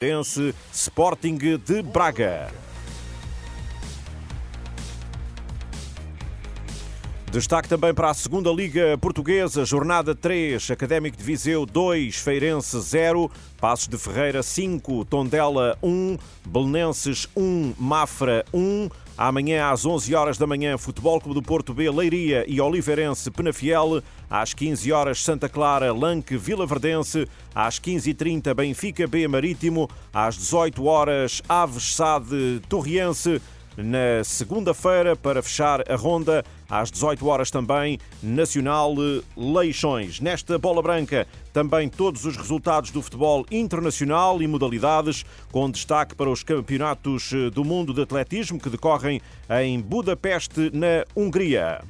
Tense Sporting de Braga. Destaque também para a segunda Liga Portuguesa, jornada 3, Académico de Viseu 2, Feirense 0, Passos de Ferreira 5, Tondela 1, Belenenses 1, Mafra 1. Amanhã às 11 horas da manhã, Futebol Clube do Porto B, Leiria e Oliveirense Penafiel. Às 15 horas, Santa Clara, Lanque, Vila Verdense. Às 15h30, Benfica B, Marítimo. Às 18 horas, Aves Sade, Torriense na segunda-feira para fechar a ronda às 18 horas também Nacional Leixões. Nesta bola branca também todos os resultados do futebol internacional e modalidades, com destaque para os campeonatos do mundo de atletismo que decorrem em Budapeste, na Hungria.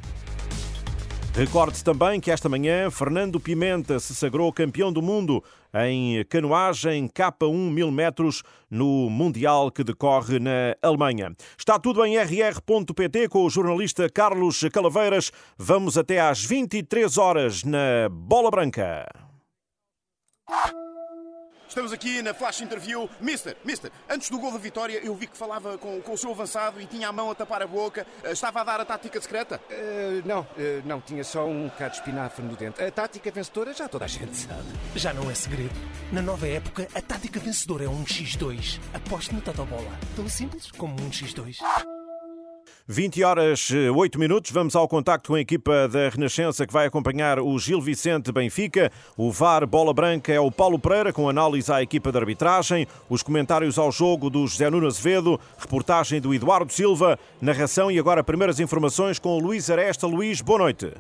Recorde-se também que esta manhã Fernando Pimenta se sagrou campeão do mundo em canoagem K1 1000 metros no Mundial que decorre na Alemanha. Está tudo em rr.pt com o jornalista Carlos Calaveiras. Vamos até às 23 horas na Bola Branca. Estamos aqui na flash interview. Mister, Mister, antes do gol da vitória, eu vi que falava com, com o seu avançado e tinha a mão a tapar a boca. Eh, estava a dar a tática secreta? Uh, não, uh, não, tinha só um bocado de espinafre no dente. A tática vencedora já toda a gente sabe. Já não é segredo. Na nova época, a tática vencedora é um X2. Aposte no Totobola. Tão simples como um X2. 20 horas 8 eh, minutos, vamos ao contacto com a equipa da Renascença que vai acompanhar o Gil Vicente Benfica. O VAR Bola Branca é o Paulo Pereira com análise à equipa de arbitragem, os comentários ao jogo do José Nuno Azevedo, reportagem do Eduardo Silva, narração e agora primeiras informações com o Luís Aresta. Luís, boa noite.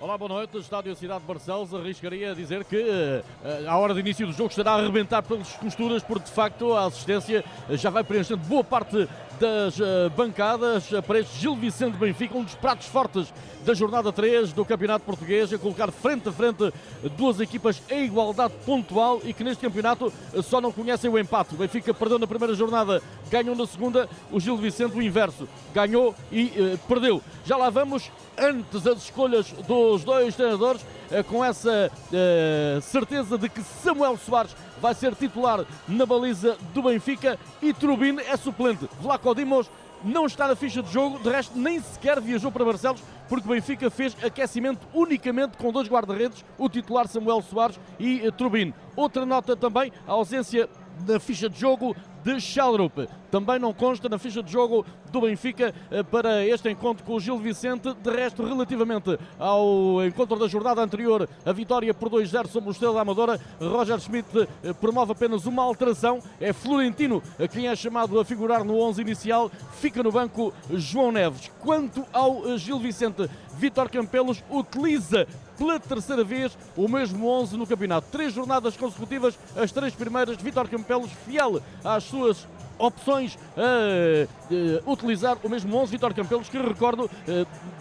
Olá, boa noite. Estádio Cidade de Barcelos arriscaria a dizer que a hora de início do jogo estará a arrebentar pelas costuras, porque de facto a assistência já vai preenchendo boa parte das uh, bancadas para este Gil Vicente Benfica, um dos pratos fortes da jornada 3 do Campeonato Português, a colocar frente a frente duas equipas em igualdade pontual e que neste campeonato só não conhecem o empate. O Benfica perdeu na primeira jornada, ganhou na segunda, o Gil Vicente o inverso, ganhou e uh, perdeu. Já lá vamos antes as escolhas dos dois treinadores, eh, com essa uh, certeza de que Samuel Soares vai ser titular na baliza do Benfica e Trubin é suplente. Vlaco Dimos não está na ficha de jogo, de resto nem sequer viajou para Barcelos, porque o Benfica fez aquecimento unicamente com dois guarda-redes, o titular Samuel Soares e uh, Trubin. Outra nota também, a ausência da ficha de jogo de Schalrup. Também não consta na ficha de jogo do Benfica eh, para este encontro com o Gil Vicente. De resto, relativamente ao encontro da jornada anterior, a vitória por 2-0 sobre o Estrela da Amadora, Roger Schmidt eh, promove apenas uma alteração. É Florentino quem é chamado a figurar no 11 inicial. Fica no banco João Neves. Quanto ao eh, Gil Vicente, Vitor Campelos utiliza pela terceira vez o mesmo 11 no campeonato. Três jornadas consecutivas, as três primeiras, Vitor Campelos fiel às suas opções a, a, utilizar o mesmo 11. Vitor Campelos, que recordo,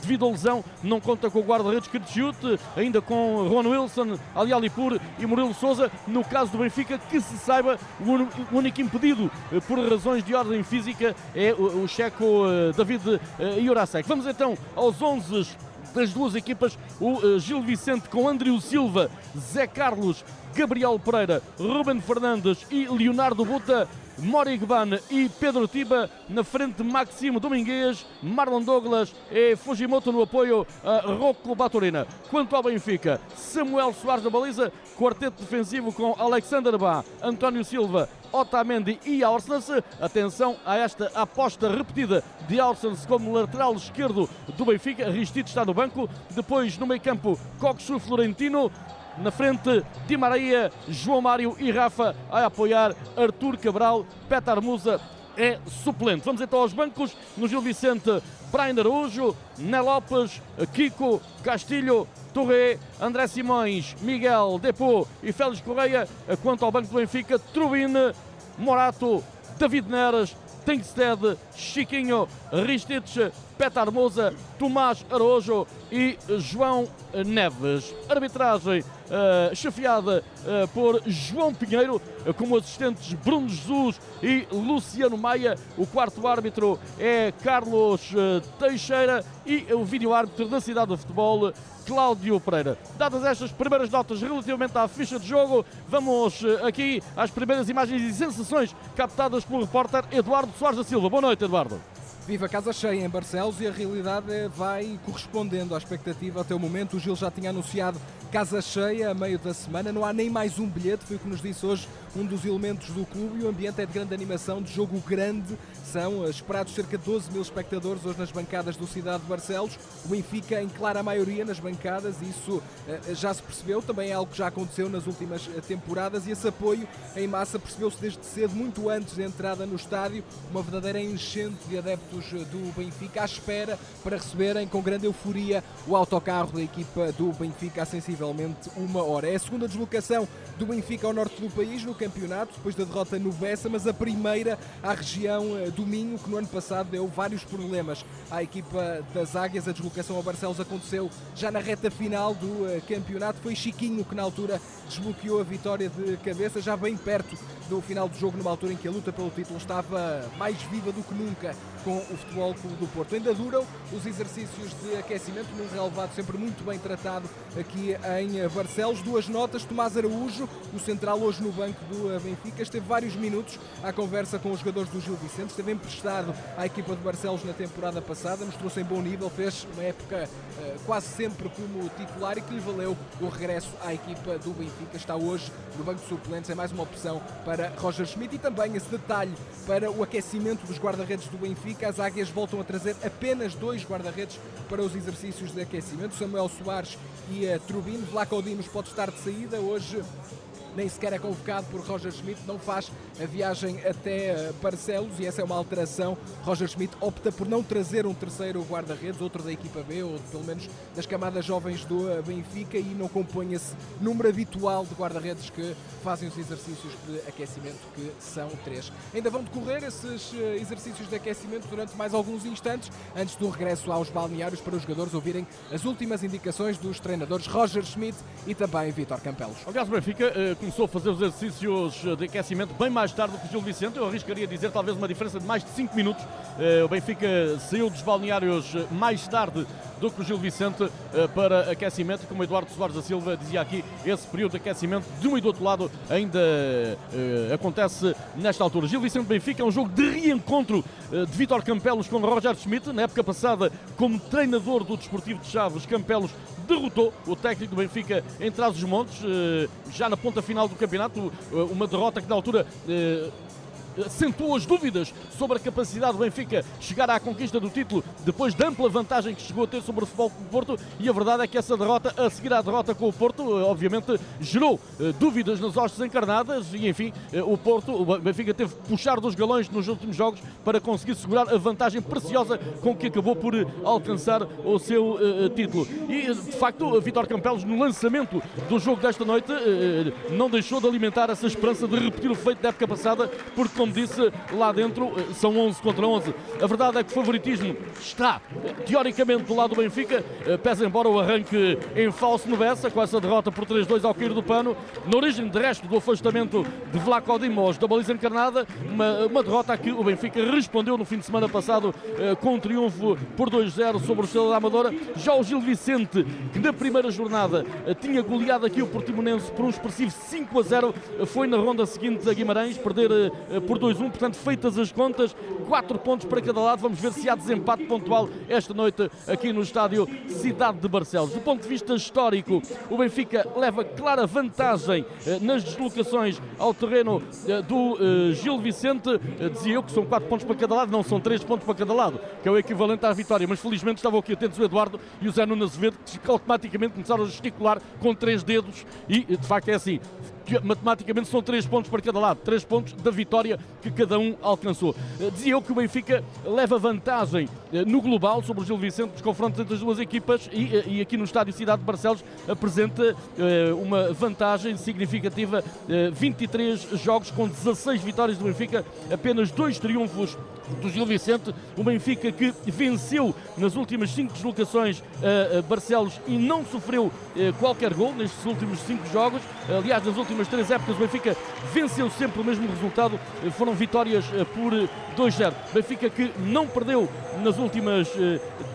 devido à lesão, não conta com o guarda-redes Kirchhout, ainda com Juan Wilson, Ali Alipur e Murilo Souza. No caso do Benfica, que se saiba, o único impedido por razões de ordem física é o, o checo David Jurasek. Vamos então aos 11 das duas equipas, o Gil Vicente com Andrew Silva, Zé Carlos, Gabriel Pereira, Ruben Fernandes e Leonardo Buta. Morigban e Pedro Tiba na frente Maximo Domingues, Marlon Douglas e Fujimoto no apoio a Rocco Baturina. Quanto ao Benfica, Samuel Soares na baliza, quarteto defensivo com Alexander Bá, António Silva, Otamendi e Orsnes. Atenção a esta aposta repetida de Orsnes como lateral esquerdo do Benfica. Ristito está no banco. Depois no meio campo, Coxu Florentino. Na frente, Di Maria, João Mário e Rafa a apoiar Artur Cabral, Petar Musa é suplente. Vamos então aos bancos. No Gil Vicente, Brian Araújo, Né Lopes, Kiko, Castilho, Torre, André Simões, Miguel Depô e Félix Correia. Quanto ao banco do Benfica, Trubine, Morato, David Neres, Tengsted, Chiquinho, Ristich, Petar Moza, Tomás Arojo e João Neves. Arbitragem uh, chefiada uh, por João Pinheiro, uh, como assistentes Bruno Jesus e Luciano Maia. O quarto árbitro é Carlos Teixeira e o vídeo-árbitro da cidade do futebol, Cláudio Pereira. Dadas estas primeiras notas relativamente à ficha de jogo, vamos aqui às primeiras imagens e sensações captadas pelo repórter Eduardo Soares da Silva. Boa noite, Eduardo. Viva casa cheia em Barcelos e a realidade vai correspondendo à expectativa até o momento. O Gil já tinha anunciado casa cheia a meio da semana. Não há nem mais um bilhete, foi o que nos disse hoje um dos elementos do clube. E o ambiente é de grande animação, de jogo grande. São esperados cerca de 12 mil espectadores hoje nas bancadas do Cidade de Barcelos. O Benfica em clara maioria nas bancadas, isso eh, já se percebeu. Também é algo que já aconteceu nas últimas eh, temporadas. E esse apoio em massa percebeu-se desde cedo, muito antes da entrada no estádio. Uma verdadeira enchente de adeptos eh, do Benfica à espera para receberem com grande euforia o autocarro da equipa do Benfica há sensivelmente uma hora. É a segunda deslocação do Benfica ao norte do país no campeonato, depois da derrota no Bessa, mas a primeira à região eh, do Minho, que no ano passado deu vários problemas à equipa das Águias. A deslocação ao Barcelos aconteceu já na reta final do eh, campeonato. Foi Chiquinho que na altura desbloqueou a vitória de cabeça, já bem perto do final do jogo, numa altura em que a luta pelo título estava mais viva do que nunca com o Futebol Clube do Porto. Ainda duram os exercícios de aquecimento num relevado sempre muito bem tratado aqui em Barcelos. Duas notas, Tomás Araújo, o central hoje no banco do Benfica, esteve vários minutos à conversa com os jogadores do Gil Vicente, esteve emprestado à equipa de Barcelos na temporada passada, mostrou-se em bom nível, fez uma época uh, quase sempre como titular e que lhe valeu o regresso à equipa do Benfica. Está hoje no banco de suplentes, é mais uma opção para Roger Schmidt e também esse detalhe para o aquecimento dos guarda-redes do Benfica. As águias voltam a trazer apenas dois guarda-redes para os exercícios de aquecimento, Samuel Soares e a Trubino. Vlaco Dimos pode estar de saída hoje nem sequer é convocado por Roger Schmidt, não faz a viagem até eh, Barcelos e essa é uma alteração. Roger Schmidt opta por não trazer um terceiro guarda-redes, outro da equipa B, ou pelo menos das camadas jovens do eh, Benfica, e não compõe esse número habitual de guarda-redes que fazem os exercícios de aquecimento, que são três. Ainda vão decorrer esses eh, exercícios de aquecimento durante mais alguns instantes, antes do regresso aos balneários, para os jogadores ouvirem as últimas indicações dos treinadores Roger Schmidt e também Vitor Campelos. Aliás, o Benfica começou a fazer os exercícios de aquecimento bem mais tarde do que o Gil Vicente. Eu arriscaria dizer talvez uma diferença de mais de 5 minutos. Eh, o Benfica saiu dos balneários mais tarde do que o Gil Vicente eh, para aquecimento. Como Eduardo Soares da Silva dizia aqui, esse período de aquecimento de um e do outro lado ainda uh, acontece nesta altura. Gil Vicente Benfica é um jogo de reencontro de Vitor Campelos com Roger Schmidt. Na época passada, como treinador do Desportivo de Chaves, Campelos derrotou o técnico do Benfica em Trás-os-Montes, uh, já na ponta final do campeonato. uma derrota que na altura acentuou as dúvidas sobre a capacidade do Benfica chegar à conquista do título depois da ampla vantagem que chegou a ter sobre o futebol do Porto e a verdade é que essa derrota, a seguir à derrota com o Porto, eh, obviamente gerou eh, dúvidas nas hostes encarnadas e enfim, eh, o Porto, o Benfica teve que puxar dos galões nos últimos jogos para conseguir segurar a vantagem preciosa com que acabou por alcançar o seu uh, título. E de facto, Vitor Campelos no lançamento do jogo desta noite uh, não deixou de alimentar essa esperança de repetir o feito da época passada, porque como disse, lá dentro eh, são 11 contra 11. A verdade é que o favoritismo está, teoricamente, do lado do Benfica, eh, pese embora o arranque em falso no Bessa, com essa derrota por 3-2 ao cair do pano. Na origem, de resto, do afastamento de Vlaco Dimos da baliza encarnada, uma, uma derrota a que o Benfica respondeu no fim de semana passado eh, com um triunfo por 2-0 sobre o Estrela da Amadora. Já o Gil Vicente, que na primeira jornada tinha goleado aqui o Portimonense por um expressivo 5-0, foi na ronda seguinte a Guimarães perder por 2-1, portanto, feitas as contas, 4 pontos para cada lado. Vamos ver se há desempate pontual esta noite aqui no estádio Cidade de Barcelos. Do ponto de vista histórico, o Benfica leva clara vantagem eh, nas deslocações ao terreno eh, do eh, Gil Vicente. Dizia eu que são 4 pontos para cada lado, não são 3 pontos para cada lado, que é o equivalente à vitória. Mas felizmente estavam aqui atentos o Eduardo e o Zé Nunes Azevedo, que automaticamente começaram a gesticular com três dedos e de facto é assim matematicamente são três pontos para cada lado, três pontos da vitória que cada um alcançou. Eh, dizia eu que o Benfica leva vantagem eh, no global sobre o Gil Vicente nos confrontos entre as duas equipas e, eh, e aqui no estádio Cidade de Barcelos apresenta uma vantagem significativa, 23 jogos com 16 vitórias do Benfica, apenas dois triunfos do Gil Vicente, o Benfica que venceu nas últimas cinco deslocações Barcelos e não sofreu qualquer gol nestes últimos cinco jogos. Aliás, nas últimas três épocas o Benfica venceu sempre o mesmo resultado, foram vitórias por 2-0. Benfica que não perdeu nas últimas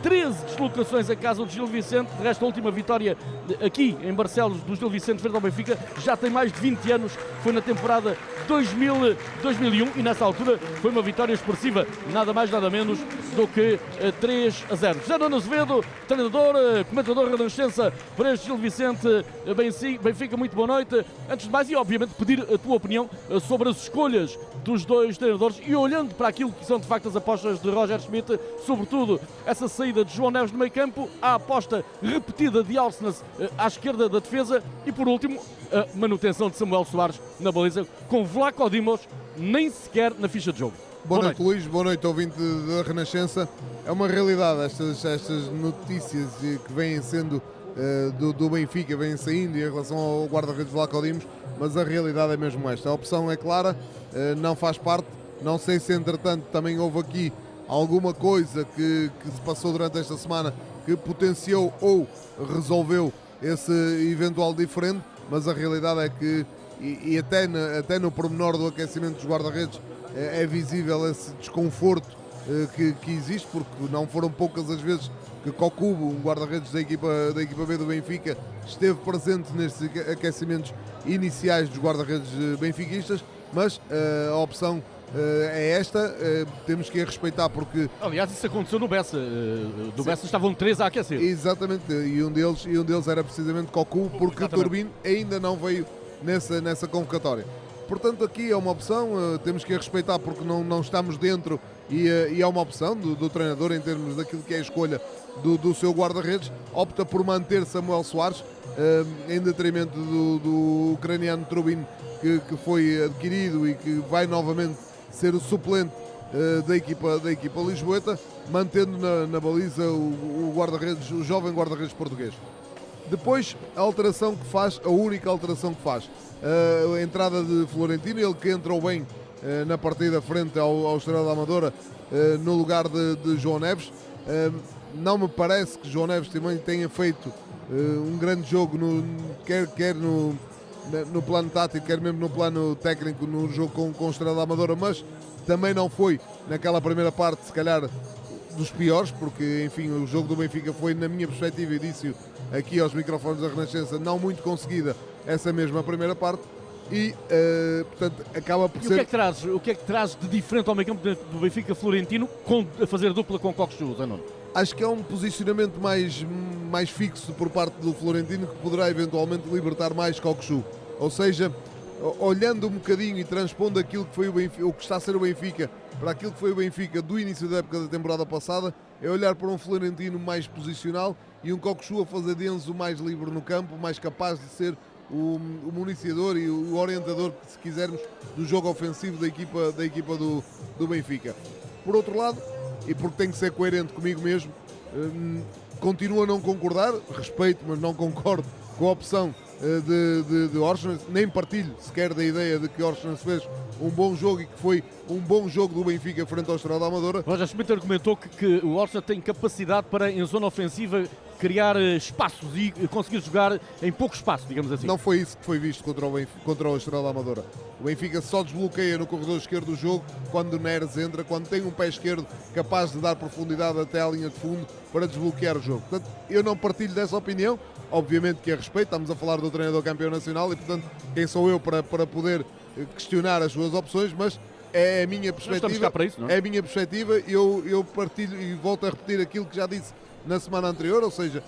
13 deslocações a casa do Gil Vicente, de resto a última vitória aqui em Barcelos do Gil Vicente frente ao Benfica já tem mais de 20 anos, foi na temporada 2000, 2001 e nessa altura foi uma vitória expressiva, nada mais nada menos do que 3 eh, a 0. José Nuno Azevedo, treinador, eh, comentador Renascença para este Gil Vicente, eh, Benfica, muito boa noite. Antes de mais, e obviamente pedir a tua opinião sobre as escolhas dos dois treinadores e olhando para aquilo que são de facto as apostas de Roger Schmidt, sobretudo essa saída de João Neves no meio campo, a aposta repetida de Alcenas à esquerda da defesa e por último a manutenção de Samuel Soares na baliza com Vlaco Dimos nem sequer na ficha de jogo. Boa, Boa noite, noite, Luís. Boa noite, ouvinte da Renascença. É uma realidade estas, estas notícias que vêm sendo do, do, Benfica, vêm saindo em relação ao guarda-redes Vlaco Dimos, mas a realidade é mesmo esta. A opção é clara, uh, não faz parte. Não sei se entretanto também houve aqui alguma coisa que, que se passou durante esta semana que potenciou ou resolveu esse eventual diferente, mas a realidade é que, e, e até, na, até no pormenor do aquecimento dos guarda-redes, é, é visível esse desconforto eh, que, que, existe, porque não foram poucas as vezes que Cocubo, um guarda-redes da equipa, da equipa B do Benfica, esteve presente nestes aquecimentos iniciais dos guarda-redes eh, benfiquistas, mas uh, a opção uh, é esta, uh, temos que a respeitar porque... Aliás, isso aconteceu no Bessa, do Sim. Bessa estavam três a aquecer. Exatamente, e um deles, e um deles era precisamente Cocubo, porque Exatamente. Turbin ainda não veio nessa, nessa convocatória. Portanto, aqui é uma opção, temos que a respeitar porque não, não estamos dentro e, uh, e é uma opção do, do, treinador em termos daquilo que é a escolha do, do seu guarda-redes. Opta por manter Samuel Soares uh, em detrimento do, do ucraniano Trubin, que, que, foi adquirido e que vai novamente ser o suplente da, equipa, da equipa Lisboeta, mantendo na, na baliza o, o guarda-redes, o jovem guarda-redes português. Depois, a alteração que faz, a única alteração que faz, a entrada de Florentino, ele que entrou bem eh, na partida frente ao, ao Estrela da Amadora eh, no lugar de, de João Neves. Eh, não me parece que João Neves também tenha feito um grande jogo, no, quer, quer no, no plano tático, quer mesmo no plano técnico, no jogo com, com Estrela da Amadora, mas também não foi naquela primeira parte, se calhar, dos piores, porque enfim, o jogo do Benfica foi, na minha perspectiva, e disse aqui aos microfones da Renascença, não muito conseguida essa mesma primeira parte e uh, portanto acaba por e ser. O que, é que traz, o que é que traz de diferente ao meio campo do Benfica Florentino com, a fazer dupla com Coxu, Zanon? Acho que é um posicionamento mais, mais fixo por parte do Florentino que poderá eventualmente libertar mais Coxu. Ou seja, olhando um bocadinho e transpondo aquilo que foi o, Benfica, o que está a ser o Benfica para aquilo que foi o Benfica do início da época da temporada passada, é olhar para um Florentino mais posicional e um Coxu a fazer Denso mais livre no campo, mais capaz de ser o, o municiador e o orientador, se quisermos, do jogo ofensivo da equipa, da equipa do, do Benfica. Por outro lado, e porque tenho que ser coerente comigo mesmo, hum, continuo a não concordar, respeito, mas não concordo com a opção eh, de, de, de Orsnes, nem partilho sequer da ideia de que Orsnes fez um bom jogo e que foi um bom jogo do Benfica frente ao Estrela da Amadora. Roger Schmidt argumentou que, que o Orsnes tem capacidade para, em zona ofensiva, criar eh, espaços e conseguir jogar em pouco espaço, digamos assim. Não foi isso que foi visto contra o, Benfica, contra o Estrela Amadora. O Benfica só desbloqueia no corredor esquerdo do jogo quando o Neres entra, quando tem um pé esquerdo capaz de dar profundidade até à linha de fundo para desbloquear o jogo. Portanto, eu não partilho dessa opinião. Obviamente que a respeito, estamos a falar do treinador campeão nacional e, portanto, quem sou eu para, para poder eh, questionar as suas opções, mas é a minha perspectiva. Isso, é? é? a minha perspectiva. Eu, eu partilho e volto a repetir aquilo que já disse na semana anterior, ou seja,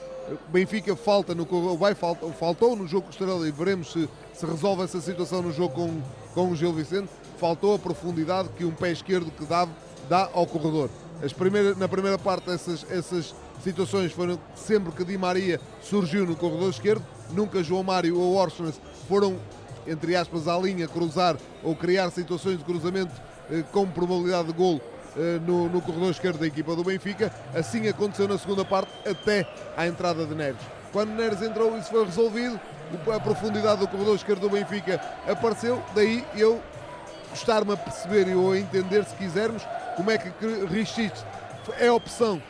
Benfica falta no vai falta, faltou no jogo com o Estrela e veremos se, se resolve essa situação no jogo com, com o Gil Vicente. Faltou a profundidade que um pé esquerdo que dá, dá ao corredor. As primeiras, na primeira parte essas, essas situações foram sempre que Di Maria surgiu no corredor esquerdo, nunca João Mário ou Orsnes foram entre aspas, à linha, cruzar ou criar situações de cruzamento eh, com probabilidade de golo eh, no, no corredor esquerdo da equipa do Benfica. Assim aconteceu na segunda parte, até à entrada de Neres. Quando Neres entrou, isso foi resolvido. A profundidade do corredor esquerdo do Benfica apareceu. Daí eu gostar-me a perceber ou a entender, se quisermos, como é que Richich é opção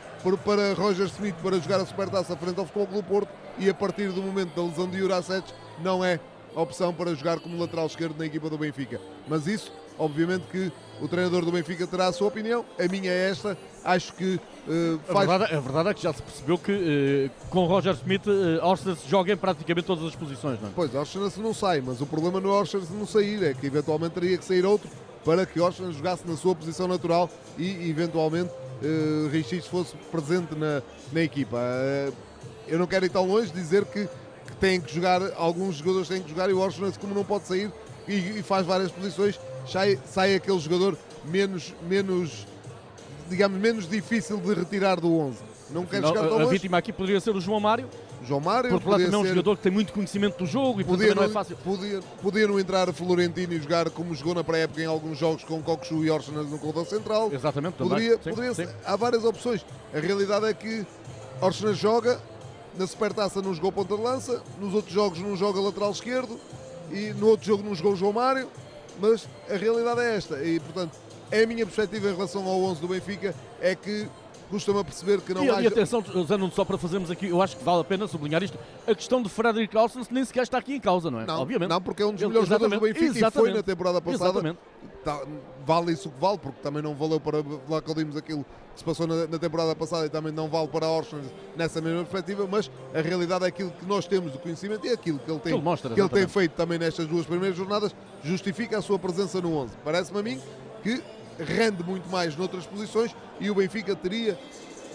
para Roger Smith para jogar a Supertaça frente ao Futebol Clube Porto e a partir do momento da lesão de Jurasets não é opção para jogar como lateral esquerdo na equipa do Benfica. Mas isso, obviamente que o treinador do Benfica terá a sua opinião, a minha é esta, acho que uh, faz... a, verdade, a verdade é que já se percebeu que uh, com Roger Smith uh, joga em praticamente todas as posições, não é? Pois, Orsnes não sai, mas o problema não é Orsnes não sair, é que eventualmente teria que sair outro para que Orsnes jogasse na sua posição natural e eventualmente uh, Richich fosse presente na, na equipa. Uh, eu não quero ir tão longe dizer que, que têm que jogar, alguns jogadores têm que jogar e o Orsnes como não pode sair e, e faz várias posições, sai, sai aquele jogador menos, menos, digamos, menos difícil de retirar do 11. Não quero chegar tão A vítima aqui poderia ser o João Mário. João Mário. Porque lá também é um jogador que tem muito conhecimento do jogo e podia não, não é fácil. Podia, podia não entrar Florentino e jogar como jogou na pré-época em alguns jogos com Coxu e Orsonas no corredor central. Exatamente, poderia, também. poderia sim, sim. Há várias opções. A realidade é que Orsonas joga, na Supertaça não jogou ponta de lança, nos outros jogos não joga lateral esquerdo e no outro jogo não jogou o João Mário, mas a realidade é esta e portanto é a minha perspectiva em relação ao 11 do Benfica é que custa-me a perceber que não e, haja... E atenção, Zanundo, só para fazermos aqui, eu acho que vale a pena sublinhar isto, a questão de Frederic Clausen nem sequer está aqui em causa, não é? Não, Obviamente. Não, porque é um dos melhores jogadores do Benfica exatamente. e foi na temporada passada. Exatamente. Tá, vale isso que vale, porque também não valeu para Vlacodimos aquilo que se passou na, na, temporada passada e também não vale para Orsens nessa mesma perspectiva, mas a realidade é aquilo que nós temos do conhecimento e aquilo que ele tem, que ele, mostra, que ele tem feito também nestas duas primeiras jornadas justifica a sua presença no 11. Parece-me a mim que rende muito mais noutras posições e o Benfica teria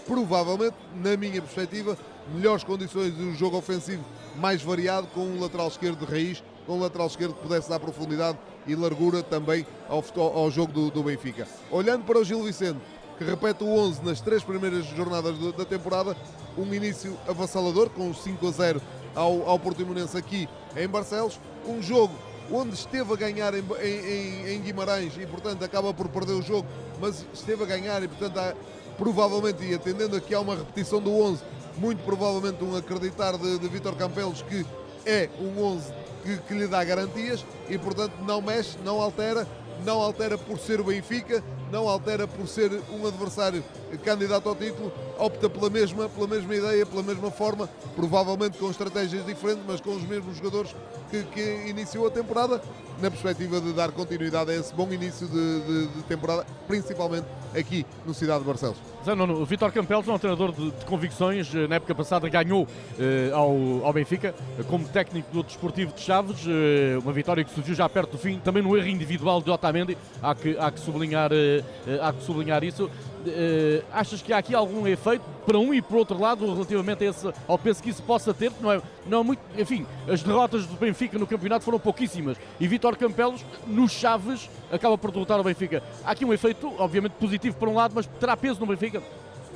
provavelmente, na minha perspectiva, melhores condições de um jogo ofensivo mais variado, com um lateral esquerdo de raiz, com um lateral esquerdo que pudesse dar profundidade e largura também ao, ao jogo do, do, Benfica. Olhando para o Gil Vicente, que repete o 11 nas três primeiras jornadas do, da temporada, um início avassalador, com 5 a 0 ao, ao Portimonense aqui em Barcelos, um jogo onde esteve a ganhar em, em, em, Guimarães e, portanto, acaba por perder o jogo, mas esteve a ganhar e, portanto, provavelmente, e atendendo aqui a uma repetição do 11, muito provavelmente um acreditar de, de Vítor Campelos que é um 11 que, que, lhe dá garantias e, portanto, não mexe, não altera, não altera por ser o Benfica, não altera por ser um adversário candidato ao título, opta pela mesma, pela mesma ideia, pela mesma forma, provavelmente com estratégias diferentes, mas com os mesmos jogadores que, que iniciou a temporada, na perspectiva de dar continuidade a esse bom início de, de, de temporada, principalmente aqui no Cidade de Barcelos. Zé Nuno, o Vitor Campelos é um treinador de, de, convicções. Eh, na época passada ganhou eh, ao, ao, Benfica como técnico do Desportivo de Chaves. Eh, uma vitória que surgiu já perto do fim, também no erro individual de Otamendi. Há que, há que, sublinhar, eh, eh há que sublinhar isso. Uh, achas que há aqui algum efeito para um e para o outro lado relativamente a esse, ao peso que isso possa ter? Não é, não é muito. Enfim, as derrotas do Benfica no campeonato foram pouquíssimas e Vitor Campelos, nos Chaves, acaba por derrotar o Benfica. Há aqui um efeito, obviamente, positivo para um lado, mas terá peso no Benfica?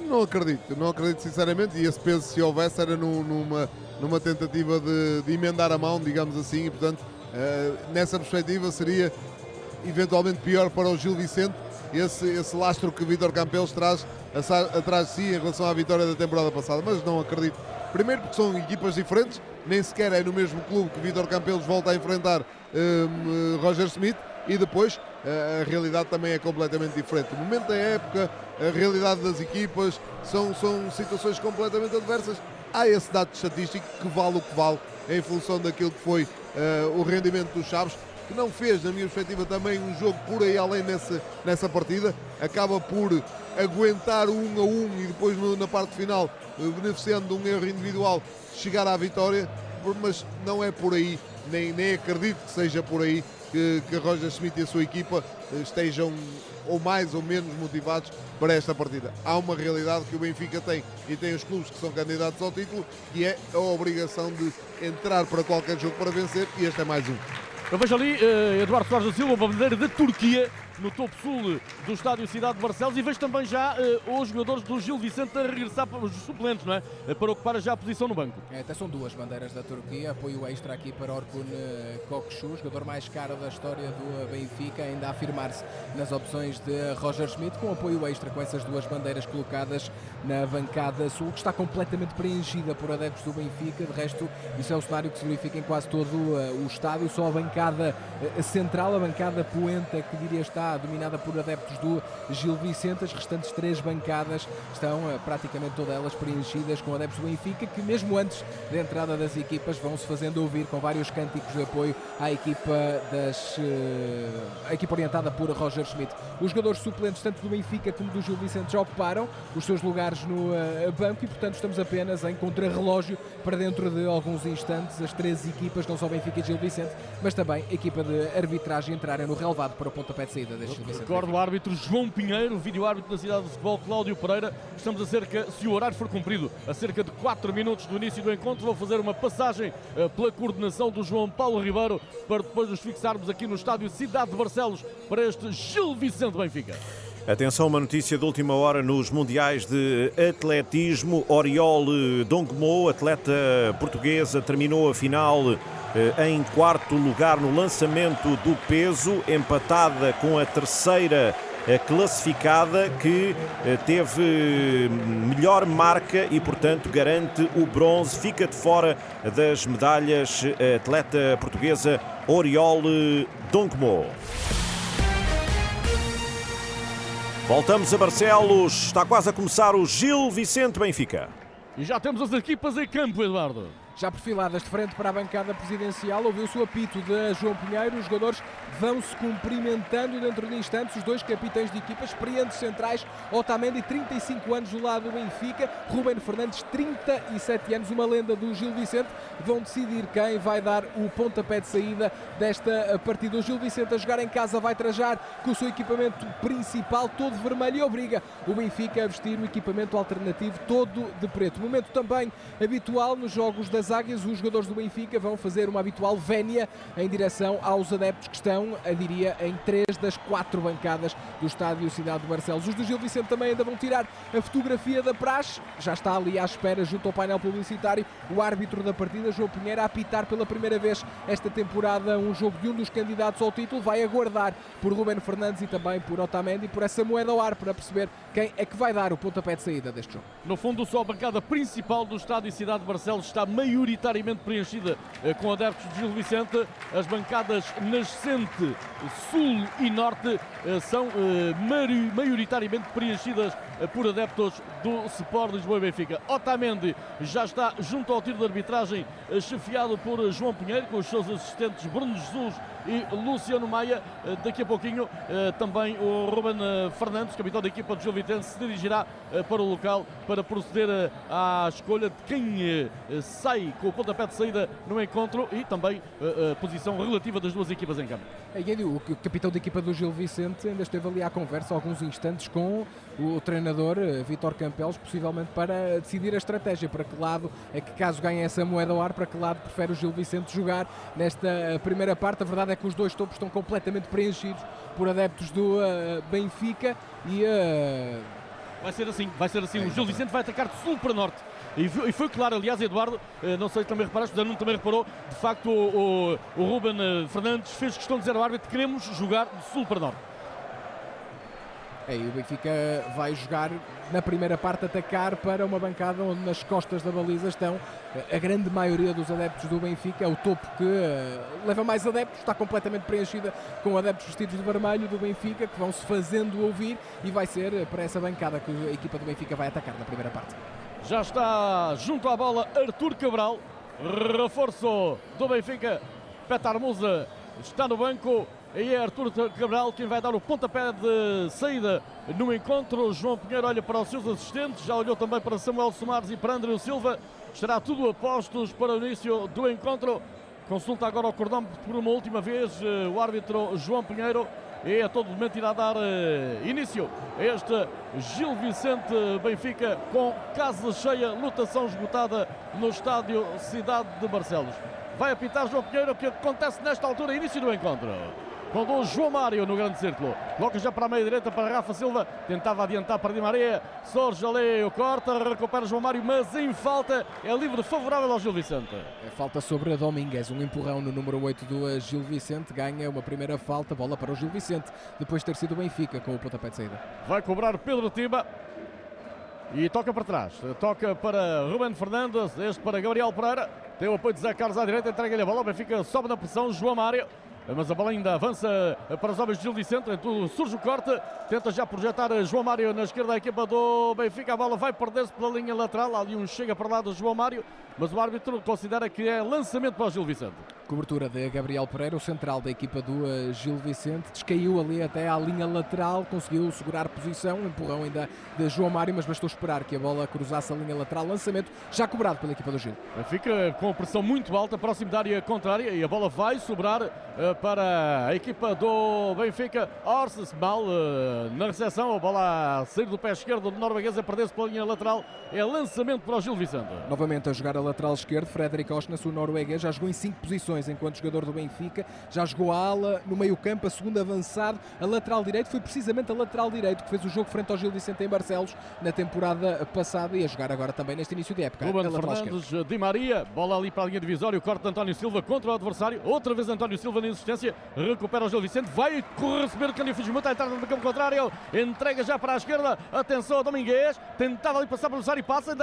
Não acredito, não acredito sinceramente. E esse peso, se houvesse, era numa, numa tentativa de, de emendar a mão, digamos assim, e portanto, uh, nessa perspectiva seria eventualmente pior para o Gil Vicente esse, esse lastro que Vitor Campelos traz atrás de si em relação à vitória da temporada passada, mas não acredito. Primeiro porque são equipas diferentes, nem sequer é no mesmo clube que Vitor Campelos volta a enfrentar um, Roger Smith e depois a realidade também é completamente diferente. O momento da época, a realidade das equipas são, são situações completamente adversas. Há esse dado estatístico que vale o que vale em função daquilo que foi uh, o rendimento dos Chaves que não fez, na minha perspectiva, também um jogo por aí além nessa, nessa partida. Acaba por aguentar um a um e depois no, na parte final, beneficiando de um erro individual, chegar à vitória. Mas não é por aí, nem, nem acredito que seja por aí que, que Roger Schmidt e a sua equipa estejam ou mais ou menos motivados para esta partida. Há uma realidade que o Benfica tem e tem os clubes que são candidatos ao título, que é a obrigação de entrar para qualquer jogo para vencer, e este é mais um. Eu vejo ali uh, Eduardo Soares da Silva, uma bandeira da Turquia, no topo sul do estádio Cidade de Barcelos e vejo também já uh, os jogadores do Gil Vicente a regressar para os suplentes, não é? Uh, para ocupar já a posição no banco. É, até são duas bandeiras da Turquia, apoio extra aqui para Orkun Kokshu, jogador mais caro da história do Benfica, ainda a afirmar-se nas opções de Roger Schmidt, com apoio extra com essas duas bandeiras colocadas na bancada sul, que está completamente preenchida por adeptos do Benfica, de resto isso é o cenário que se verifica em quase todo o estádio, só a bancada central, a bancada poenta que diria dominada por adeptos do Gil Vicente, as restantes três bancadas estão praticamente todas elas preenchidas com adeptos do Benfica, que mesmo antes da entrada das equipas vão se fazendo ouvir com vários cânticos de apoio à equipa das a equipa orientada por Roger Schmidt. Os jogadores suplentes tanto do Benfica como do Gil Vicente já ocuparam os seus lugares no banco e portanto estamos apenas em contrarrelógio para dentro de alguns instantes. As três equipas, não só Benfica e Gil Vicente, mas também a equipa de arbitragem entrarem no relevado para o pontapé de saída Gil Vicente. Recordo o árbitro João Pinheiro, vídeo árbitro da cidade de futebol Cláudio Pereira. Estamos a cerca, se o horário for cumprido, a cerca de 4 minutos do início do encontro. Vou fazer uma passagem uh, pela coordenação do João Paulo Ribeiro para depois nos fixarmos aqui no estádio Cidade de Barcelos para este Gil Vicente Benfica. Atenção, uma notícia de última hora nos Mundiais de Atletismo. Oriol Dongmo, atleta portuguesa, terminou a final em quarto lugar no lançamento do peso, empatada com a terceira classificada que teve melhor marca e, portanto, garante o bronze. Fica de fora das medalhas a atleta portuguesa Oriol Dongmo. Voltamos a Barcelos. Está quase a começar o Gil Vicente Benfica. E já temos as equipas em campo, Eduardo. Já perfiladas de frente para a bancada presidencial, ouviu-se o apito de João Pinheiro. Os jogadores vão-se cumprimentando dentro de instantes. Os dois capitães de equipa, experientes centrais, Otamendi, 35 anos do lado do Benfica, Ruben Fernandes, 37 anos, uma lenda do Gil Vicente. Vão decidir quem vai dar o pontapé de saída desta partida. O Gil Vicente a jogar em casa vai trajar com o seu equipamento principal todo vermelho e obriga o Benfica a vestir o equipamento alternativo todo de preto. Momento também habitual nos jogos das Águias, os jogadores do Benfica vão fazer uma habitual vénia em direção aos adeptos que estão, diria, em três das quatro bancadas do estádio Cidade de Barcelos. Os do Gil Vicente também ainda vão tirar a fotografia da praxe, já está ali à espera junto ao painel publicitário o árbitro da partida, João Pinheiro, a apitar pela primeira vez esta temporada um jogo de um dos candidatos ao título, vai aguardar por Ruben Fernandes e também por Otamendi, por essa moeda ao ar para perceber quem é que vai dar o pontapé de saída deste jogo. No fundo, só a bancada principal do estádio Cidade de Barcelos está maioritariamente preenchida com adeptos de Gil Vicente. As bancadas nascente, sul e norte são maioritariamente preenchidas por adeptos do Sport Lisboa e Benfica. Otamendi já está junto ao tiro de arbitragem, chefiado por João Pinheiro, com os seus assistentes Bruno Jesus e Luciano Maia. Daqui a pouquinho também o Ruben Fernandes, capitão da equipa de Gil Vicente, se dirigirá para o local para proceder à escolha de quem sai com o pontapé de saída no encontro e também a posição relativa das duas equipas em campo. O capitão da equipa do Gil Vicente ainda esteve ali à conversa alguns instantes com o treinador Vitor Campelos, possivelmente para decidir a estratégia, para que lado é que caso ganhe essa moeda ao ar, para que lado prefere o Gil Vicente jogar nesta primeira parte. A verdade é que os dois topos estão completamente preenchidos por adeptos do uh, Benfica e uh... vai ser assim, vai ser assim. É, o Gil Vicente vai atacar de sul para norte. E foi claro, aliás, Eduardo, não sei se também reparaste, o Danilo também reparou, de facto o, o, o Ruben Fernandes fez questão de dizer ao árbitro queremos jogar de sul para norte. E o Benfica vai jogar na primeira parte, atacar para uma bancada onde nas costas da baliza estão a grande maioria dos adeptos do Benfica. É o topo que uh, leva mais adeptos, está completamente preenchida com adeptos vestidos de vermelho do Benfica que vão se fazendo ouvir e vai ser para essa bancada que a equipa do Benfica vai atacar na primeira parte. Já está junto à bola Artur Cabral, reforço do Benfica. Petar Musa está no banco. E é Artur Cabral quem vai dar o pontapé de saída no encontro. João Pinheiro olha para os seus assistentes, já olhou também para Samuel Somares e para André Silva. Estará tudo a postos para o início do encontro. Consulta agora o cordão por uma última vez o árbitro João Pinheiro. E a todo momento irá dar início a este Gil Vicente Benfica com casa cheia, lotação esgotada no estádio Cidade de Barcelos. Vai apitar João Pinheiro, o que acontece nesta altura, início do encontro. Conduz João Mário no grande círculo. Coloca já para a meia direita para Rafa Silva. Tentava adiantar para Di Maria. Surge ali o corta, recupera João Mário, mas em falta é livre favorável ao Gil Vicente. É falta sobre a Domingues, um empurrão no número 8 do Gil Vicente. Ganha uma primeira falta, bola para o Gil Vicente, depois de ter sido o Benfica com o pontapé de saída. Vai cobrar Pedro Tiba. E toca para trás. Toca para Ruben Fernandes. Este para Gabriel Pereira. Tem o apoio de Zé Carlos à direita. Entrega-lhe a bola. O Benfica sobe na pressão. João Mário. Mas a bola ainda avança para os homens de Gil Vicente. Então surge o corte. Tenta já projetar João Mário na esquerda da equipa do Benfica. A bola vai perder-se pela linha lateral. Ali um chega para lá do João Mário. Mas o árbitro considera que é lançamento para o Gil Vicente. Cobertura de Gabriel Pereira, o central da equipa do uh, Gil Vicente. Descaiu ali até à linha lateral. Conseguiu segurar posição. Um empurrão ainda de João Mário. Mas bastou esperar que a bola cruzasse a linha lateral. Lançamento já cobrado pela equipa do Gil. Fica com pressão muito alta. Próximo da área contrária. E a bola vai sobrar uh, para a equipa do Benfica. Orses mal uh, na recepção, a bola a sair do pé esquerdo do norueguês, a perder-se pela linha lateral. É lançamento para o Gil Vicente. Novamente a jogar a lateral esquerdo, Frederic Osnas, o norueguês, já jogou em cinco posições enquanto jogador do Benfica. Já jogou a ala no meio-campo, a segunda avançado, a lateral direito. Foi precisamente a lateral direito que fez o jogo frente ao Gil Vicente em Barcelos na temporada passada e a jogar agora também neste início de época. Ruben Fernandes, Di Maria, bola ali para a linha divisória, o corte de António Silva contra o adversário. Outra vez António Silva na insistência, recupera o Gil Vicente, vai receber o Cândido Fujimoto, a entrar no campo contrário, entrega já para a esquerda, atenção a Domingues, tentava ali passar pelo Zari passa,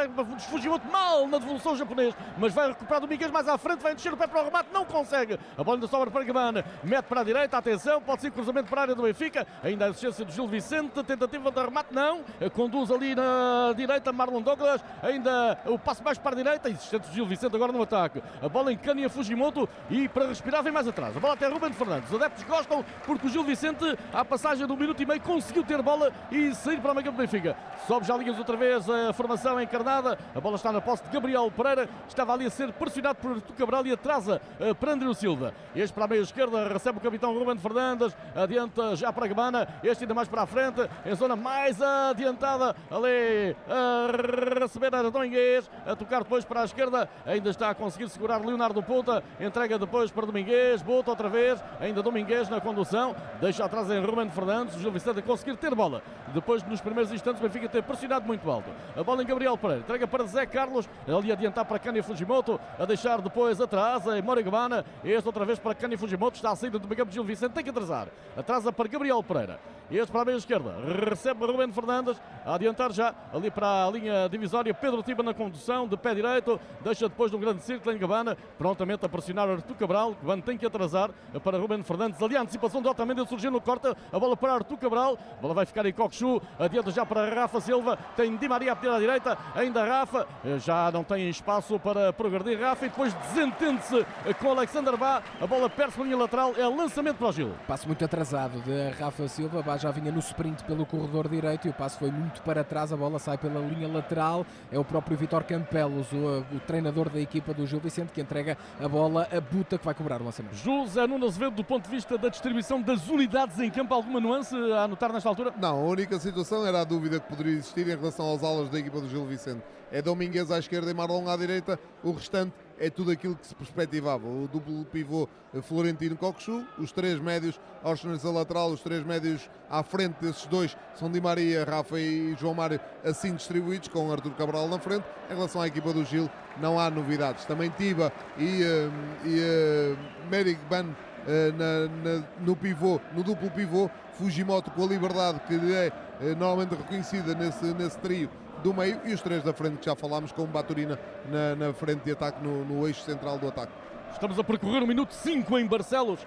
Fujimoto mal na devolução japonês, mas vai recuperar Domingues mais à frente, vai encher o pé para o remate, não consegue, a bola ainda sobra para Gabana, mete para a direita, atenção, pode ser cruzamento para a área do Benfica, ainda a assistência do Gil Vicente, tentativa de remate, não, conduz ali na direita Marlon Douglas, ainda o passo mais para a direita, insistente do Gil Vicente agora no ataque, a bola encaninha Fujimoto e para respirar vem mais atrás, a bola até Ruben Fernandes, os adeptos gostam porque o Gil Vicente, à passagem de um minuto e meio, conseguiu ter bola e sair para a meia do Benfica. Sobe já linhas outra vez a formação encarnada. A bola está na posse de Gabriel Pereira, estava ali a ser pressionado por Artur Cabral e atrasa para André Silva. Este para a meia esquerda recebe o capitão Ruben Fernandes, adianta já para Gabana, este ainda mais para a frente, em zona mais adiantada, ali a receber a Domingues, a tocar depois para a esquerda, ainda está a conseguir segurar Leonardo Puta, entrega depois para Domingues, Puta outra vez, ainda Domingues na condução, deixa atrás em Ruben Fernandes, o Gil Vicente a conseguir ter bola. Depois, nos primeiros instantes, o Benfica ter pressionado muito alto. A bola em Gabriel Pereira, entrega para Zé Carlos, ali a adiantar para Cani Fujimoto, a deixar depois atrás em Morigabana, este outra vez para Cani Fujimoto, está a saída do meio de Gil Vicente, tem que atrasar. Atrasa para Gabriel Pereira. Este para a meia esquerda, recebe Ruben Fernandes, a adiantar já ali para a linha divisória, Pedro Tiba na condução, de pé direito, deixa depois do grande círculo em Gabana, prontamente a pressionar Artur Cabral, que tem que atrasar para Ruben Fernandes, ali a antecipação de Otamendi surgiu no corte, a bola para Artur Cabral, a bola vai ficar em Coxu, adianta já para Rafa Silva, tem Di Maria a pedir à direita, ainda Rafa, já não tem espaço para progredir Rafa e depois desentende-se com Alexander Bá, a bola perde-se na linha lateral, é lançamento para o Gil. Passo muito atrasado de Rafa Silva, Bá já vinha no sprint pelo corredor direito e o passo foi muito para trás, a bola sai pela linha lateral, é o próprio Vitor Campelos, o, o treinador da equipa do Gil Vicente, que entrega a bola a Buta, que vai cobrar o lançamento. José Nuno Azevedo, do ponto de vista da distribuição das unidades em campo, alguma nuance a anotar nesta altura? Não, a única situação era a dúvida que poderia existir em relação aos alas da equipa do Gil Vicente. É Domingues à esquerda e Marlon à direita, o restante é tudo aquilo que se perspectivava. O duplo pivô Florentino Coxu, os três médios Orsnes a lateral, os três médios à frente desses dois são Di Maria, Rafa e João Mário assim distribuídos, com Artur Cabral na frente. Em relação à equipa do Gil, não há novidades. Também Tiba e, uh, e uh, Merrick Ban na, na, no pivô, no duplo pivô, Fujimoto com a liberdade que é normalmente reconhecida nesse, nesse trio do meio e os três da frente que já falámos com Baturina na, na frente de ataque, no, no, eixo central do ataque. Estamos a percorrer o minuto 5 em Barcelos.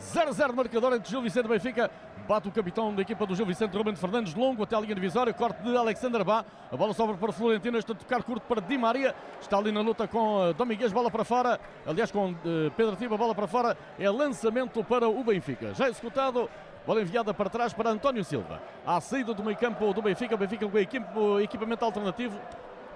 0-0 marcador entre Gil Vicente Benfica. Bate o capitão da equipa do Gil Vicente, Ruben Fernandes, longo até a linha divisória. Corte de Alexander Bá. A bola sobra para Florentino. Este a tocar curto para Di Maria. Está ali na luta com uh, Domingues. Bola para fora. Aliás, com uh, Pedro Tiba. Bola para fora. É lançamento para o Benfica. Já executado. Bola enviada para trás para António Silva. À saída do meio campo do Benfica. Benfica com equipo, equipamento alternativo.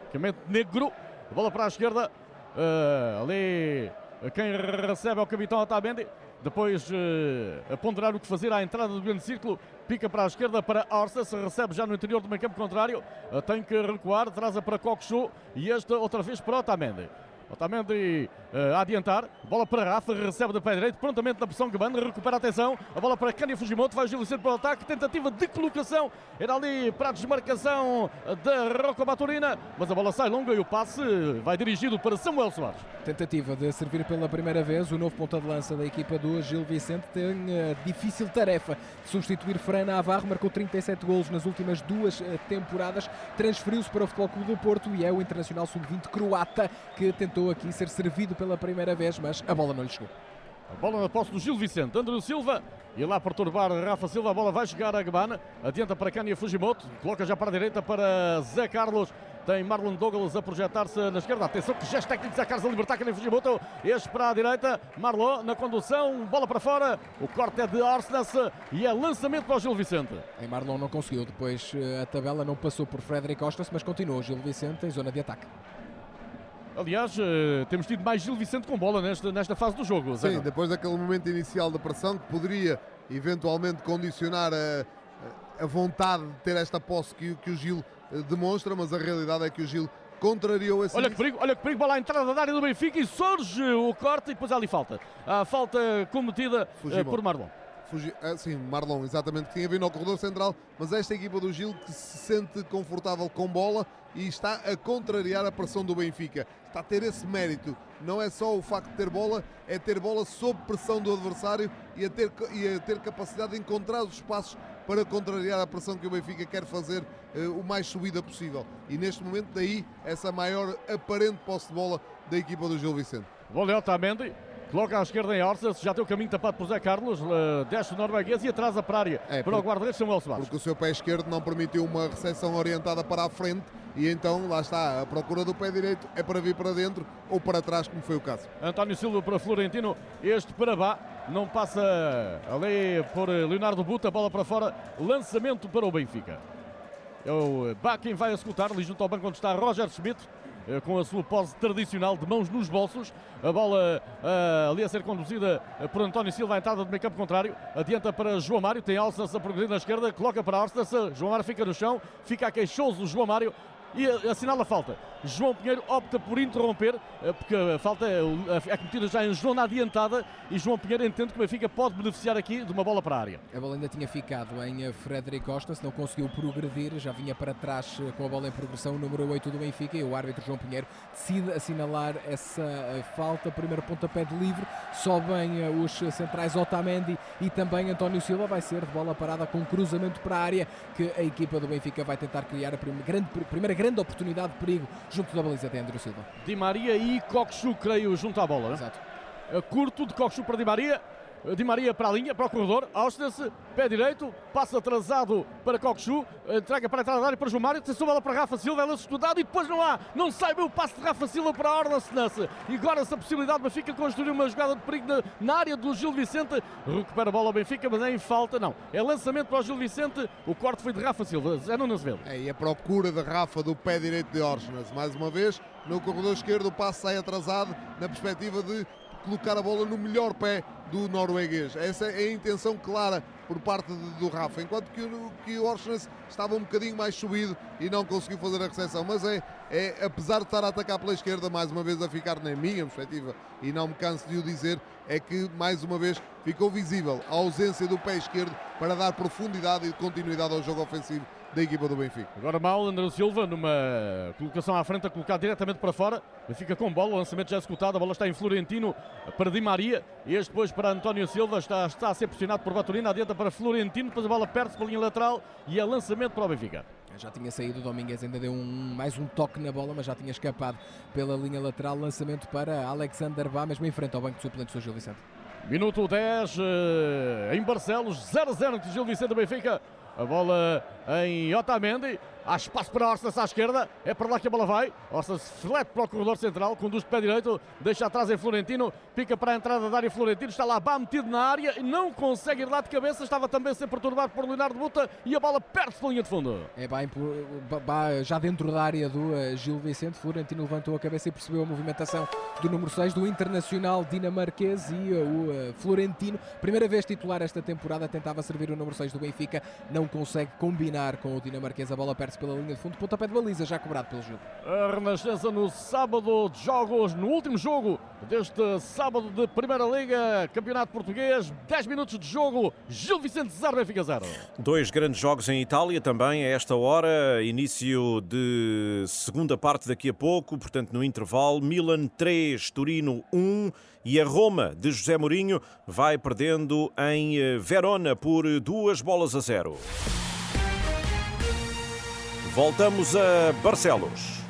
Equipamento negro. Bola para a esquerda. Uh, ali quem recebe é o capitão Otamendi. Depois uh, a ponderar o que fazer à entrada do grande círculo. Pica para a esquerda para Orsa. Se recebe já no interior do meio campo contrário. Uh, tem que recuar. Traz para Coxu. E esta outra vez para Otamendi. Otamendi uh, a adiantar, bola para Rafa, recebe de pé direito, prontamente na pressão que banda, recupera a atenção, a bola para Cânia Fujimoto, vai Gil Vicente para o ataque, tentativa de colocação, era ali para a desmarcação da Rocco Baturina, mas a bola sai longa e o passe vai dirigido para Samuel Soares. Tentativa de servir pela primeira vez, o novo ponta de lança da equipa do Gil Vicente. Tem a difícil tarefa de substituir Fran Navarro, marcou 37 golos nas últimas duas eh, temporadas, transferiu-se para o Futebol Clube do Porto e é o internacional sub-20 croata que tentou aqui ser servido pela primeira vez, mas a bola não lhe chegou. A bola na posse do Gil Vicente. André Silva e lá perturbar Rafa Silva. A bola vai chegar a Gbana. Adianta para Cânia Fujimoto. Coloca já para a direita para Zé Carlos. Tem Marlon Douglas a projetar-se na esquerda. Atenção que já está aqui Zé Carlos a libertar Cânia Fujimoto. Este para a direita. Marlon na condução. Bola para fora. O corte é de Arsnes e é lançamento para o Gil Vicente. Em Marlon não conseguiu. Depois eh, a tabela não passou por Frederic Costas, mas continuou Gil Vicente em zona de ataque. Aliás, uh, temos tido mais Gil Vicente com bola nesta, nesta fase do jogo. Sim, Zé. depois daquele momento inicial da pressão que poderia eventualmente condicionar a, a vontade de ter esta posse que, que o Gil uh, demonstra, mas a realidade é que o Gil contrariou esse. Olha que perigo, olha que perigo, bola à entrada da área do Benfica e surge o corte e depois ali falta. A falta cometida uh, por Marlon. Fugi... Ah, sim, Marlon, exatamente, que tinha vindo ao corredor central, mas esta equipa do Gil que se sente confortável com bola e está a contrariar a pressão do Benfica. Está a ter esse mérito. Não é só o facto de ter bola, é ter bola sob pressão do adversário e a ter, e a ter capacidade de encontrar os espaços para contrariar a pressão que o Benfica quer fazer uh, o mais subida possível. E neste momento, daí essa maior aparente posse de bola da equipa do Gil Vicente. Voleu Otamendi, Coloca à esquerda em Orsas, já tem o caminho tapado por Zé Carlos, uh, desce o norueguês e atrasa para a área é, para o guarda-redes Samuel Soares. Porque o seu pé esquerdo não permitiu uma recepção orientada para a frente e então lá está, a procura do pé direito é para vir para dentro ou para trás, como foi o caso. António Silva para Florentino, este para Bá, não passa ali por Leonardo Buta, bola para fora, lançamento para o Benfica. É o Bá quem vai escutar ali junto ao banco onde está Roger Schmidt. Eh, com a sua pose tradicional de mãos nos bolsos. A bola uh, ali a ser conduzida eh, por António Silva, a entrada do meio campo contrário. Adianta para João Mário, tem Alças a progredir na esquerda, coloca para Alças. João Mário fica no chão, fica queixoso o João Mário e assinala a falta. João Pinheiro opta por interromper, eh, porque a falta é, é cometida já em zona adiantada e João Pinheiro entende que o Benfica pode beneficiar aqui de uma bola para a área. A bola ainda tinha ficado em eh, Frederic Costa, se não conseguiu progredir, já vinha para trás eh, com a bola em progressão, o número 8 do Benfica e o árbitro João Pinheiro decide assinalar essa falta, primeiro pontapé de livre, sobem os centrais Otamendi e também António Silva, vai ser de bola parada com cruzamento para a área que a equipa do Benfica vai tentar criar a primeira grande, primeira grande oportunidade de perigo junto da baliza de André Silva. Di Maria e Coxu, creio, junto à bola. Né? Exato. Curto de Coxu para Di Maria. Di Maria para a linha, para o corredor, Austin-se, pé direito, passa atrasado para Coxu, entrega para a entrada da área para João Mário, atenção bola para Rafa Silva, ela estudado e depois não há, não sai bem o passe de Rafa Silva para a Orla Senance. E agora essa possibilidade, Benfica construir uma jogada de perigo na, na, área do Gil Vicente, recupera a bola ao Benfica, mas é em falta, não. É lançamento para o Gil Vicente, o corte foi de Rafa Silva, Zé Nunes Velo. É, e a procura de Rafa do pé direito de Orgenas, mais uma vez, no corredor esquerdo o passe sai atrasado, na perspectiva de colocar a bola no melhor pé do norueguês. Essa é a intenção clara por parte do Rafa, enquanto que o, que o Orsnes estava um bocadinho mais subido e não conseguiu fazer a recepção. Mas é, é, apesar de estar a atacar pela esquerda, mais uma vez a ficar na minha perspectiva, e não me canso de o dizer, é que mais uma vez ficou visível a ausência do pé esquerdo para dar profundidade e continuidade ao jogo ofensivo da equipa do Benfica. Agora mal, André Silva numa colocação à frente a colocar diretamente para fora. Benfica com bola, o lançamento já executado, a bola está em Florentino para Di Maria e este depois para António Silva, está, está a ser pressionado por Baturina, adianta para Florentino, depois a bola perde-se pela linha lateral e é lançamento para o Benfica. Já tinha saído, o Domingues ainda deu um, mais um toque na bola, mas já tinha escapado pela linha lateral. Lançamento para Alexander Bá, mesmo em frente ao banco de suplentes do Gil Vicente. Minuto 10 eh, em Barcelos, 0-0 entre Gil Vicente e Benfica. A bola em Otamendi. Há espaço para Orsas à esquerda. É para lá que a bola vai. Orsas flete para o corredor central. Conduz de pé direito. Deixa atrás em Florentino. Pica para a entrada da área Florentino. Está lá Bá metido na área. Não consegue ir lá de cabeça. Estava também a ser perturbado por Leonardo Buta. E a bola perde-se linha de fundo. É bem, já dentro da área do eh, Gil Vicente. Florentino levantou a cabeça e percebeu a movimentação do número 6 do Internacional dinamarquês. E eh, o eh, Florentino, primeira vez titular esta temporada, tentava servir o número 6 do Benfica. Não consegue combinar com o dinamarquês. A bola perde perder-se pela linha de fundo. Pontapé de baliza já cobrado pelo Gil. A Renascença no sábado de jogos, no último jogo deste sábado de Primeira Liga, Campeonato Português, 10 minutos de jogo, Gil Vicente 0, Benfica 0. Dois grandes jogos em Itália também a esta hora, início de segunda parte daqui a pouco, portanto no intervalo, Milan 3, Turino 1 e a Roma de José Mourinho vai perdendo em eh, Verona por duas bolas a zero. Voltamos a Barcelos.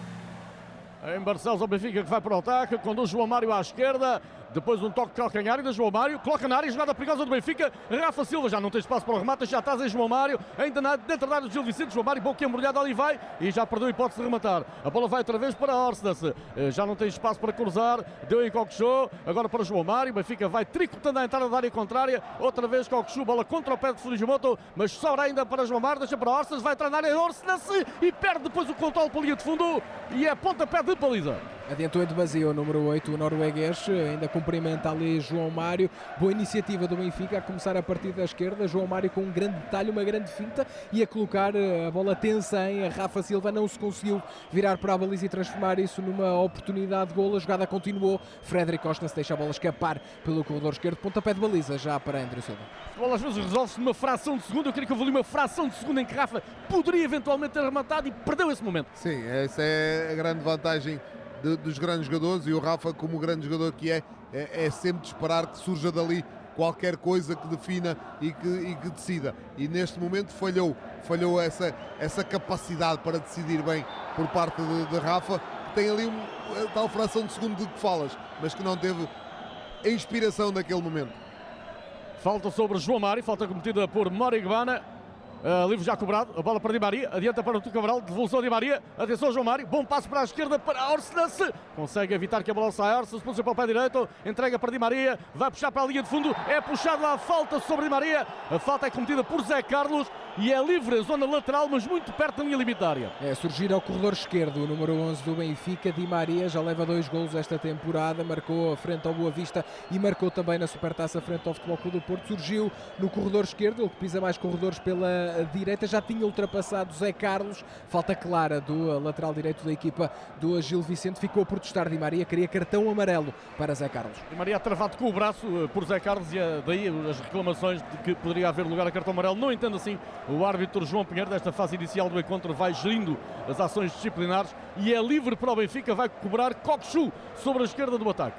Em Barcelos, o Benfica que vai para o ataque, conduz João Mário à esquerda, depois um toque de calcanhar ainda João Mário, coloca na área, jogada perigosa do Benfica, Rafa Silva já não tem espaço para o remate, já atrás em João Mário, ainda na, dentro da área do Gil Vicente, João Mário, boca embrulhada ali vai. E já perdeu a hipótese de rematar. A bola vai outra vez para Orsnas, eh, já não tem espaço para cruzar, deu em Coquechô, agora para João Mário, Benfica vai tricotando a entrada da área contrária, outra vez Coquechô, bola contra o pé de Fujimoto, mas sobra ainda para João Mário, deixa para Orsnas, vai entrar na área Orsnas e perde depois o controle para a linha de fundo. E é pontapé de baliza. Adiantou em demasia o número 8, o norueguês, ainda cumprimenta ali João Mário. Boa iniciativa do Benfica a começar a partir da esquerda. João Mário com um grande detalhe, uma grande finta e a colocar eh, a bola tensa em Rafa Silva. Não se conseguiu virar para a baliza e transformar isso numa oportunidade de gol. A jogada continuou. Frederic Costa se deixa a bola escapar pelo corredor esquerdo. Pontapé de baliza já para André Silva. A bola às vezes resolve-se numa fração de segundo. Eu queria que eu ali uma fração de segundo em que Rafa poderia eventualmente ter rematado e perdeu esse momento. Sim, essa é a grande vantagem de, dos grandes jogadores e o Rafa, como grande jogador que é, é, é, sempre de esperar que surja dali qualquer coisa que defina e que, e que decida. E neste momento falhou, falhou essa, essa capacidade para decidir bem por parte de, de Rafa, que tem ali um, tal fração de segundo de que falas, mas que não teve a inspiração naquele momento. Falta sobre João Mário, falta cometida por Morigvana. Uh, livre já cobrado, a bola para Di Maria, adianta para o Tuca Cabral, devolução Di Maria, atenção João Mário, bom passo para a esquerda para Orsnes, consegue evitar que a bola saia, Orsnes puxa para o pé direito, entrega para Di Maria, vai puxar para a linha de fundo, é puxado a falta sobre Di Maria, a falta é cometida por Zé Carlos e é livre a zona lateral, mas muito perto da linha limitária. É surgir ao corredor esquerdo, o número 11 do Benfica, Di Maria, já leva dois gols esta temporada, marcou a frente ao Boa Vista e marcou também na Supertaça frente ao Futebol Clube do Porto, surgiu no corredor esquerdo, ele que pisa mais corredores pela direita, já tinha ultrapassado Zé Carlos, falta clara do lateral direito da equipa do Gil Vicente, ficou a protestar Di Maria, queria cartão amarelo para Zé Carlos. Di Maria travado com o braço eh, por Zé Carlos e eh, daí as reclamações de que poderia haver lugar a cartão amarelo, não entendo assim, o árbitro João Pinheiro desta fase inicial do encontro vai gerindo as ações disciplinares e é livre para o Benfica, vai cobrar Coxu sobre a esquerda do ataque.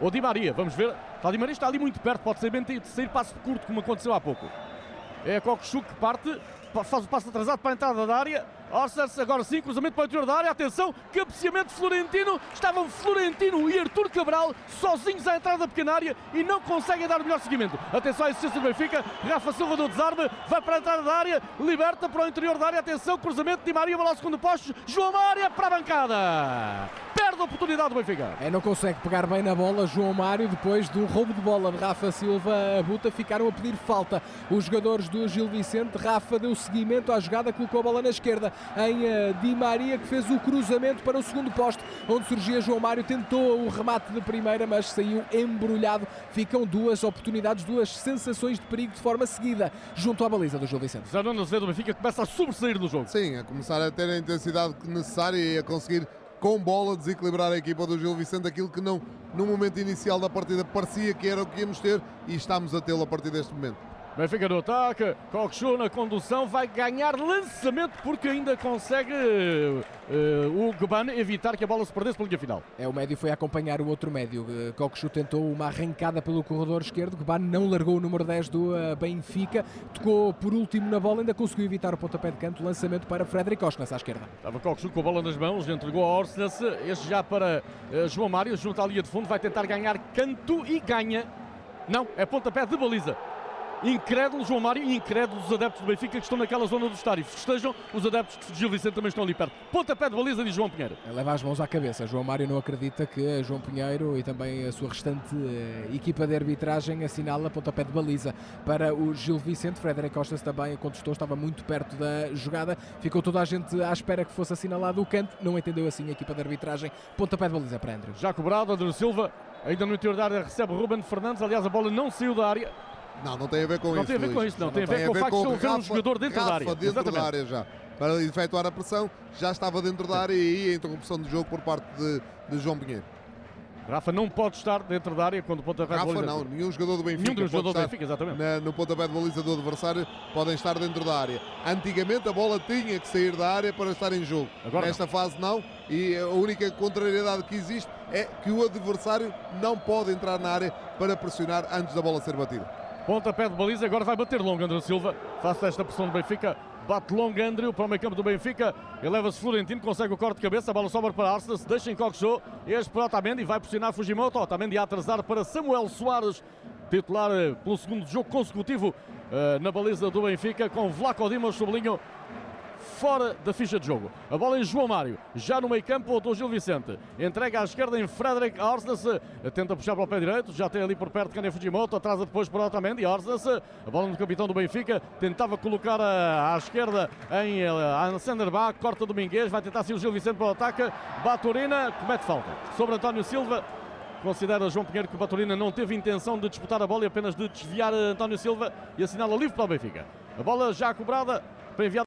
Ou Di Maria, vamos ver, está Di Maria está ali muito perto, pode ser bem sair passo curto como aconteceu há pouco. É Coxu que parte, faz o passo atrasado para a entrada da área. Orsers, agora sim, cruzamento para o interior da área. Atenção, cabeceamento Florentino. Estavam Florentino e Artur Cabral sozinhos à entrada da pequena área e não conseguem dar o melhor seguimento. Atenção à existência do Benfica. Rafa Silva do desarme, vai para a entrada da área, liberta para o interior da área. Atenção, cruzamento de Maria, bola ao segundo posto. João Mária para a bancada. Perde a oportunidade do Benfica. É, não consegue pegar bem na bola. João Mário, depois do roubo de bola de Rafa Silva, a Buta, ficaram a pedir falta. Os jogadores do Gil Vicente, Rafa deu seguimento à jogada, colocou a bola na esquerda em uh, Di Maria, que fez o cruzamento para o segundo posto, onde surgia João Mário, tentou o remate de primeira, mas saiu embrulhado. Ficam duas oportunidades, duas sensações de perigo de forma seguida, junto à baliza do Gil Vicente. Zanona Azevedo Benfica começa a sobressair no jogo. Sim, a começar a ter a intensidade necessária e a conseguir com bola desequilibrar a equipa do Gil Vicente, aquilo que não no momento inicial da partida parecia que era o que íamos ter e estamos a tê-lo a partir deste momento. Benfica no ataque, Coxu na condução, vai ganhar lançamento porque ainda consegue uh, o Gban evitar que a bola se perdesse pela linha final. É, o médio foi acompanhar o outro médio. Coxu tentou uma arrancada pelo corredor esquerdo, Gban não largou o número 10 do uh, Benfica, tocou por último na bola, ainda conseguiu evitar o pontapé de canto, lançamento para Frederic Osnas à esquerda. Estava Coxu com a bola nas mãos, entregou a Orsnes, este já para uh, João Mário, junto à linha de fundo, vai tentar ganhar canto e ganha. Não, é pontapé de baliza incrédulo João Mário e incrédulos os adeptos do Benfica que estão naquela zona do estádio. Estejam, os adeptos de Gil Vicente também estão ali perto. Pontapé de baliza de João Pinheiro. Leva as mãos à cabeça. João Mário não acredita que João Pinheiro e também a sua restante uh, equipa de arbitragem assinala pontapé de baliza para o Gil Vicente. Frederic Costa também contestou, estava muito perto da jogada. Ficou toda a gente à espera que fosse assinalado o canto. Não entendeu assim a equipa de arbitragem. Pontapé de baliza para André. Já cobrado, André Silva ainda no interior da área recebe Ruben Fernandes. Aliás, a bola não saiu da área. Não, não tem a ver com não isso. Não tem a ver com isso, não. não tem, tem, a ver com o facto de não ver um jogador dentro Rafa da área. dentro Exatamente. da área já. para efetuar a pressão, já estava dentro da área e aí a interrupção do jogo por parte de, de João Pinheiro. Rafa não pode estar dentro da área quando o pontapé de Rafa baliza. não, nenhum jogador do Benfica Nenhum jogadores do Benfica, exatamente. na- no pontapé de baliza do adversário podem estar dentro da área. Antigamente a bola tinha que sair da área para estar em jogo. Agora Nesta fase não, e a única contrariedade que existe é que o adversário não pode entrar na área para pressionar antes da bola ser batida. Pontapé de baliza, agora vai bater longo André Silva. Face a esta pressão do Benfica. Bate longo Andrew para o meio campo do Benfica. Eleva-se Florentino, consegue o corte de cabeça. A bola sobra para Arsenal, se deixa em Coxo. Este para Otamendi, vai pressionar Fujimoto. Otamendi a atrasar para Samuel Soares. Titular eh, pelo segundo jogo consecutivo eh, na baliza do Benfica. Com Vlaco Dimas, sublinho fora da ficha de jogo. A bola em João Mário, já no meio campo, voltou Gil Vicente. Entrega à esquerda em Frederick Orsnes, tenta puxar para o pé direito, já tem ali por perto Kanye Fujimoto, atrasa depois para Otamendi, Orsnes, a bola no capitão do Benfica, tentava colocar a- à esquerda em eh, Alexander Bach, corta Domingues, vai tentar ser o Gil Vicente para o ataque, Baturina comete falta sobre António Silva. Considera João Pinheiro que Baturina não teve intenção de disputar a bola e apenas de desviar António Silva e assinala livre para o Benfica. A bola já cobrada para enviar